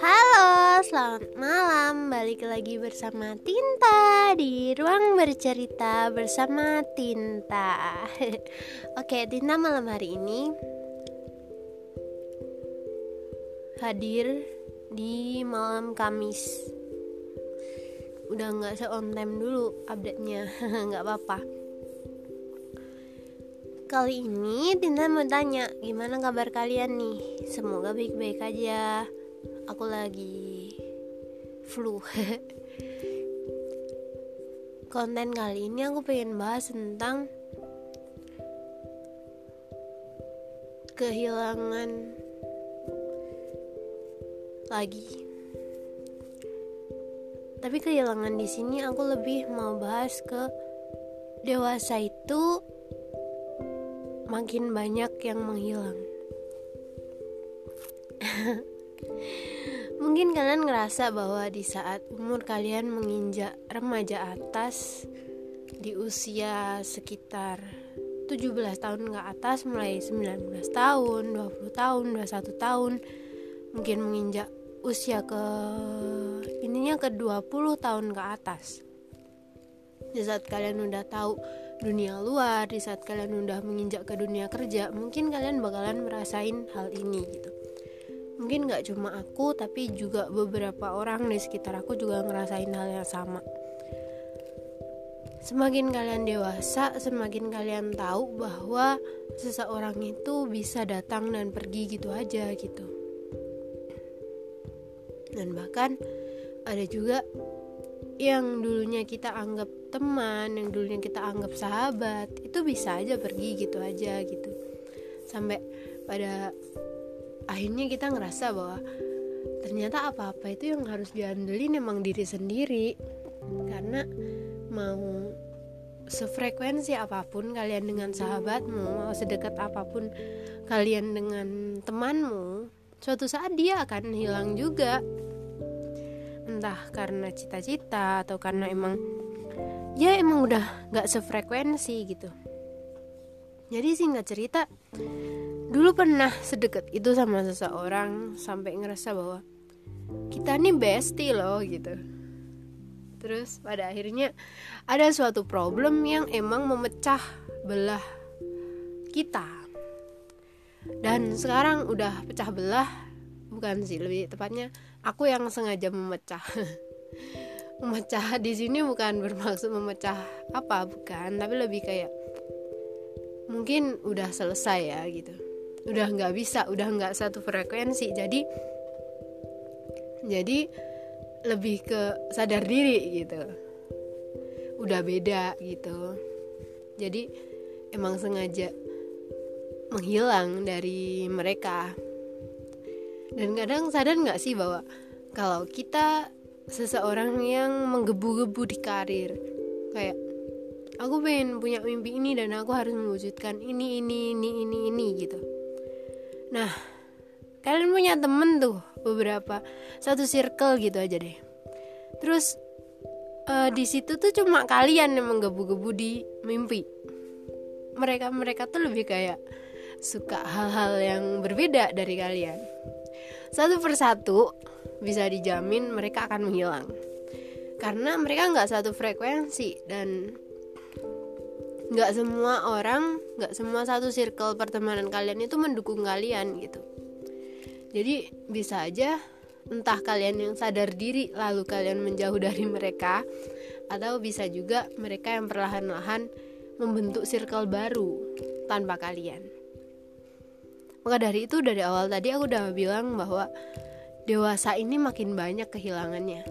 Halo, selamat malam. Balik lagi bersama Tinta di ruang bercerita bersama Tinta. Oke, Tinta malam hari ini hadir di malam Kamis. Udah nggak se on time dulu update-nya, nggak apa-apa. Kali ini Tinta mau tanya, gimana kabar kalian nih? Semoga baik-baik aja. Aku lagi flu. Konten kali ini aku pengen bahas tentang kehilangan lagi. Tapi kehilangan di sini aku lebih mau bahas ke dewasa itu makin banyak yang menghilang Mungkin kalian ngerasa bahwa di saat umur kalian menginjak remaja atas di usia sekitar 17 tahun ke atas mulai 19 tahun, 20 tahun, 21 tahun mungkin menginjak usia ke ininya ke 20 tahun ke atas. Di saat kalian udah tahu dunia luar, di saat kalian udah menginjak ke dunia kerja, mungkin kalian bakalan merasain hal ini gitu. Mungkin nggak cuma aku tapi juga beberapa orang di sekitar aku juga ngerasain hal yang sama. Semakin kalian dewasa semakin kalian tahu bahwa seseorang itu bisa datang dan pergi gitu aja gitu. Dan bahkan ada juga yang dulunya kita anggap teman yang dulunya kita anggap sahabat itu bisa aja pergi gitu aja gitu. Sampai pada akhirnya kita ngerasa bahwa ternyata apa-apa itu yang harus diandelin emang diri sendiri. Karena mau sefrekuensi apa pun kalian dengan sahabatmu mau sedekat apa pun kalian dengan temanmu suatu saat dia akan hilang juga. Entah karena cita-cita atau karena emang ya emang udah gak sefrekuensi gitu. Jadi singkat cerita dulu pernah sedekat itu sama seseorang sampai ngerasa bahwa kita nih bestie loh gitu. Terus pada akhirnya ada suatu problem yang emang memecah belah kita. Dan sekarang udah pecah belah bukan sih lebih tepatnya aku yang sengaja memecah memecah di sini bukan bermaksud memecah apa bukan. Tapi lebih kayak mungkin udah selesai ya gitu. Udah nggak bisa udah nggak satu frekuensi. Jadi jadi lebih ke sadar diri gitu. Udah beda gitu. Jadi emang sengaja menghilang dari mereka. Dan kadang sadar nggak sih bahwa kalau kita seseorang yang menggebu-gebu di karir kayak aku pengen punya mimpi ini dan aku harus mewujudkan ini ini ini ini ini gitu Nah, kalian punya temen tuh beberapa satu circle gitu aja deh. Terus uh, di situ tuh cuma kalian yang menggebu-gebu di mimpi. Mereka mereka tuh lebih kayak suka hal-hal yang berbeda dari kalian. Satu persatu bisa dijamin mereka akan menghilang. Karena mereka nggak satu frekuensi dan nggak semua orang nggak semua satu circle pertemanan kalian itu mendukung kalian gitu. Jadi bisa aja entah kalian yang sadar diri lalu kalian menjauh dari mereka atau bisa juga mereka yang perlahan-lahan membentuk circle baru tanpa kalian. Maka dari itu dari awal tadi aku udah bilang bahwa dewasa ini makin banyak kehilangannya.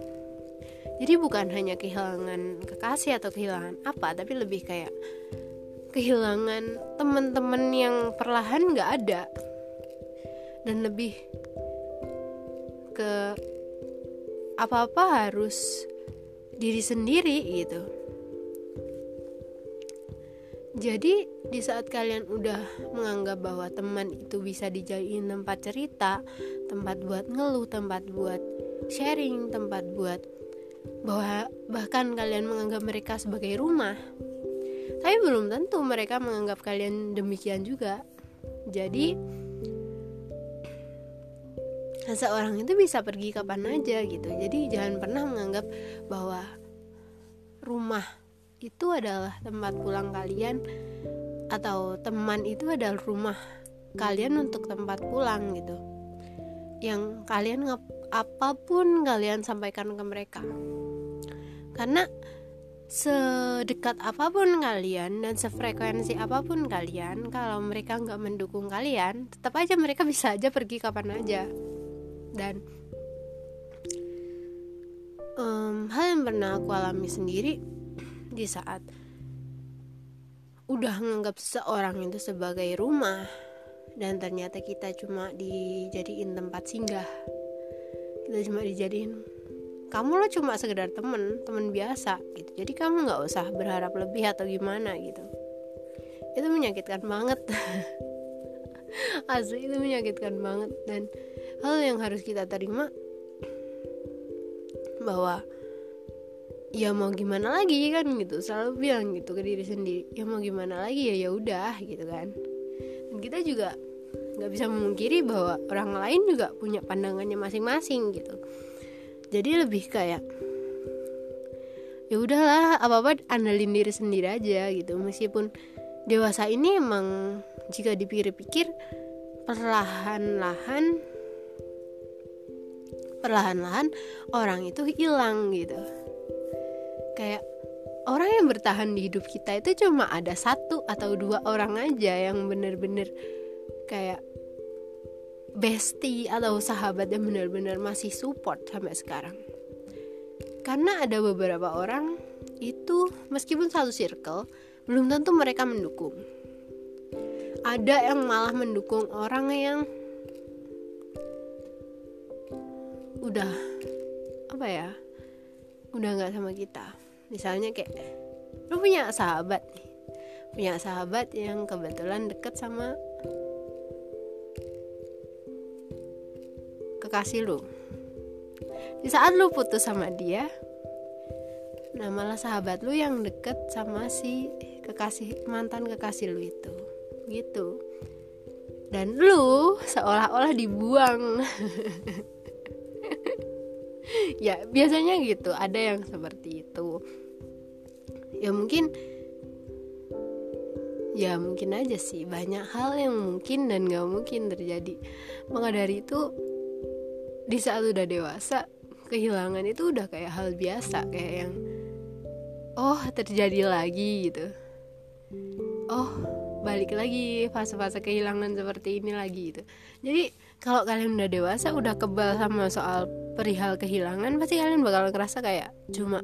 Jadi bukan hanya kehilangan kekasih atau kehilangan apa tapi lebih kayak kehilangan teman-teman yang perlahan nggak ada. Dan lebih ke apa-apa harus diri sendiri gitu jadi di saat kalian udah menganggap bahwa teman itu bisa dijadiin tempat cerita, tempat buat ngeluh, tempat buat sharing, tempat buat bahwa bahkan kalian menganggap mereka sebagai rumah, tapi belum tentu mereka menganggap kalian demikian juga. Jadi seseorang itu bisa pergi kapan aja gitu. Jadi jangan pernah menganggap bahwa rumah itu adalah tempat pulang kalian atau teman itu adalah rumah kalian untuk tempat pulang gitu. Yang kalian apa pun kalian sampaikan ke mereka. Karena sedekat apa pun kalian dan sefrekuensi apa pun kalian kalau mereka nggak mendukung kalian tetap aja mereka bisa aja pergi kapan aja. Dan um, hal yang pernah aku alami sendiri di saat udah menganggap seseorang itu sebagai rumah dan ternyata kita cuma dijadiin tempat singgah. Kita cuma dijadiin kamu lo cuma sekedar temen temen biasa gitu. Jadi kamu nggak usah berharap lebih atau gimana gitu. Itu menyakitkan banget. Asli itu menyakitkan banget. Dan hal yang harus kita terima bahwa ya mau gimana lagi kan gitu. Selalu bilang gitu ke diri sendiri ya mau gimana lagi ya ya udah gitu kan. Dan kita juga nggak bisa memungkiri bahwa orang lain juga punya pandangannya masing-masing gitu. Jadi lebih kayak ya udahlah apa apa andalin diri sendiri aja gitu. Meskipun dewasa ini emang jika dipikir-pikir perlahan-lahan perlahan-lahan orang itu hilang gitu kayak orang yang bertahan di hidup kita itu cuma ada satu atau dua orang aja yang bener-bener kayak bestie atau sahabat yang benar-benar masih support sampai sekarang. Karena ada beberapa orang itu meskipun satu circle belum tentu mereka mendukung. Ada yang malah mendukung orang yang udah apa ya udah nggak sama kita misalnya kayak lu punya sahabat nih. Punya sahabat yang kebetulan deket sama kekasih lu. Di saat lu putus sama dia nah malah sahabat lu yang deket sama si kekasih mantan kekasih lu itu. Gitu. Dan lu seolah-olah dibuang ya biasanya gitu. Ada yang seperti itu. Ya mungkin ya mungkin aja sih. Banyak hal yang mungkin dan gak mungkin terjadi. Maka dari itu di saat udah dewasa kehilangan itu udah kayak hal biasa. Kayak yang oh terjadi lagi gitu. Oh balik lagi fase-fase kehilangan seperti ini lagi gitu. Jadi kalau kalian udah dewasa udah kebal sama soal perihal kehilangan pasti kalian bakal ngerasa kayak cuma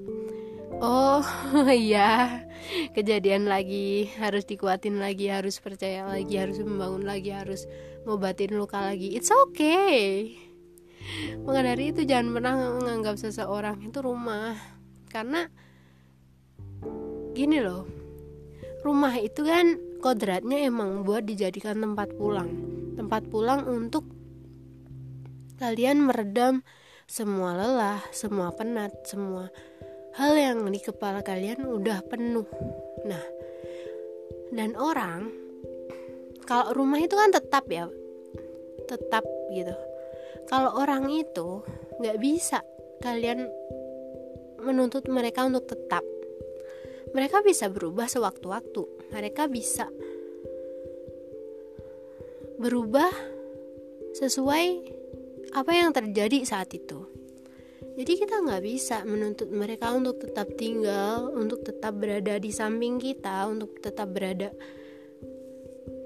oh iya kejadian lagi harus dikuatin lagi harus percaya lagi harus membangun lagi harus ngobatin luka lagi. It's okay. Maka dari itu jangan pernah menganggap seseorang itu rumah. Karena gini loh rumah itu kan kodratnya emang buat dijadikan tempat pulang tempat pulang untuk kalian meredam semua lelah semua penat semua hal yang di kepala kalian udah penuh. Nah, dan orang kalau rumah itu kan tetap ya, tetap gitu. Kalau orang itu nggak bisa kalian menuntut mereka untuk tetap. Mereka bisa berubah sewaktu-waktu. Mereka bisa berubah sesuai apa yang terjadi saat itu. Jadi kita nggak bisa menuntut mereka untuk tetap tinggal, untuk tetap berada di samping kita, untuk tetap berada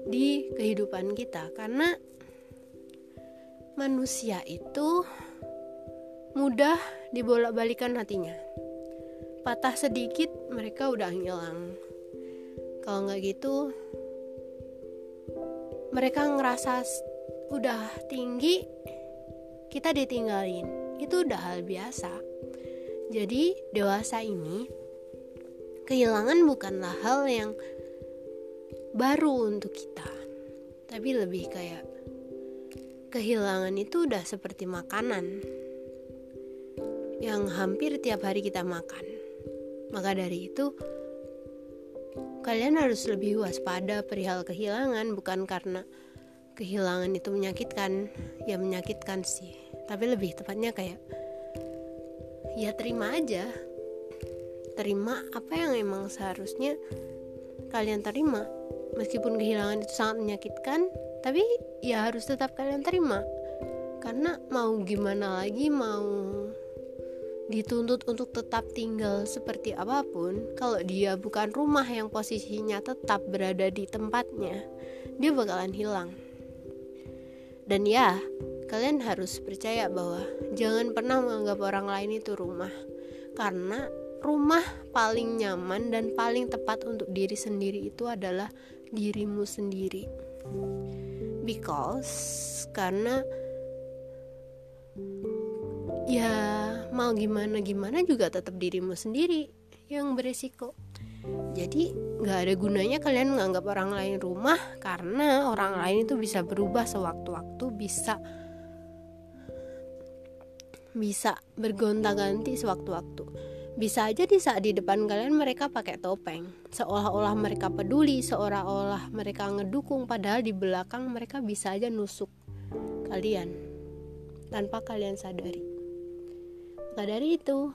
di kehidupan kita karena manusia itu mudah dibolak-balikan hatinya. Patah sedikit mereka udah hilang. Kalau nggak gitu mereka ngerasa udah tinggi kita ditinggalin itu udah hal biasa. Jadi, dewasa ini kehilangan bukanlah hal yang baru untuk kita, tapi lebih kayak kehilangan itu udah seperti makanan yang hampir tiap hari kita makan. Maka dari itu, kalian harus lebih waspada perihal kehilangan bukan karena kehilangan itu menyakitkan. Ya menyakitkan sih. Tapi lebih tepatnya kayak ya terima aja. Terima apa yang emang seharusnya kalian terima. Meskipun kehilangan itu sangat menyakitkan tapi ya harus tetap kalian terima. Karena mau gimana lagi mau dituntut untuk tetap tinggal seperti apa pun, kalau dia bukan rumah yang posisinya tetap berada di tempatnya, dia bakalan hilang. Dan ya, kalian harus percaya bahwa jangan pernah menganggap orang lain itu rumah, karena rumah paling nyaman dan paling tepat untuk diri sendiri itu adalah dirimu sendiri. Because karena ya mau gimana gimana juga tetap dirimu sendiri yang beresiko. Jadi nggak ada gunanya kalian menganggap orang lain rumah karena orang lain itu bisa berubah sewaktu-waktu bisa bisa bergonta-ganti sewaktu-waktu. Bisa aja di saat di depan kalian mereka pakai topeng seolah-olah mereka peduli seolah-olah mereka ngedukung padahal di belakang mereka bisa aja nusuk kalian tanpa kalian sadari maka dari itu,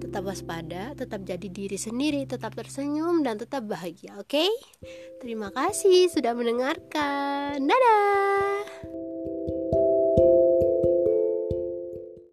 tetap waspada, tetap jadi diri sendiri, tetap tersenyum, dan tetap bahagia. Oke, okay? terima kasih sudah mendengarkan. Dadah.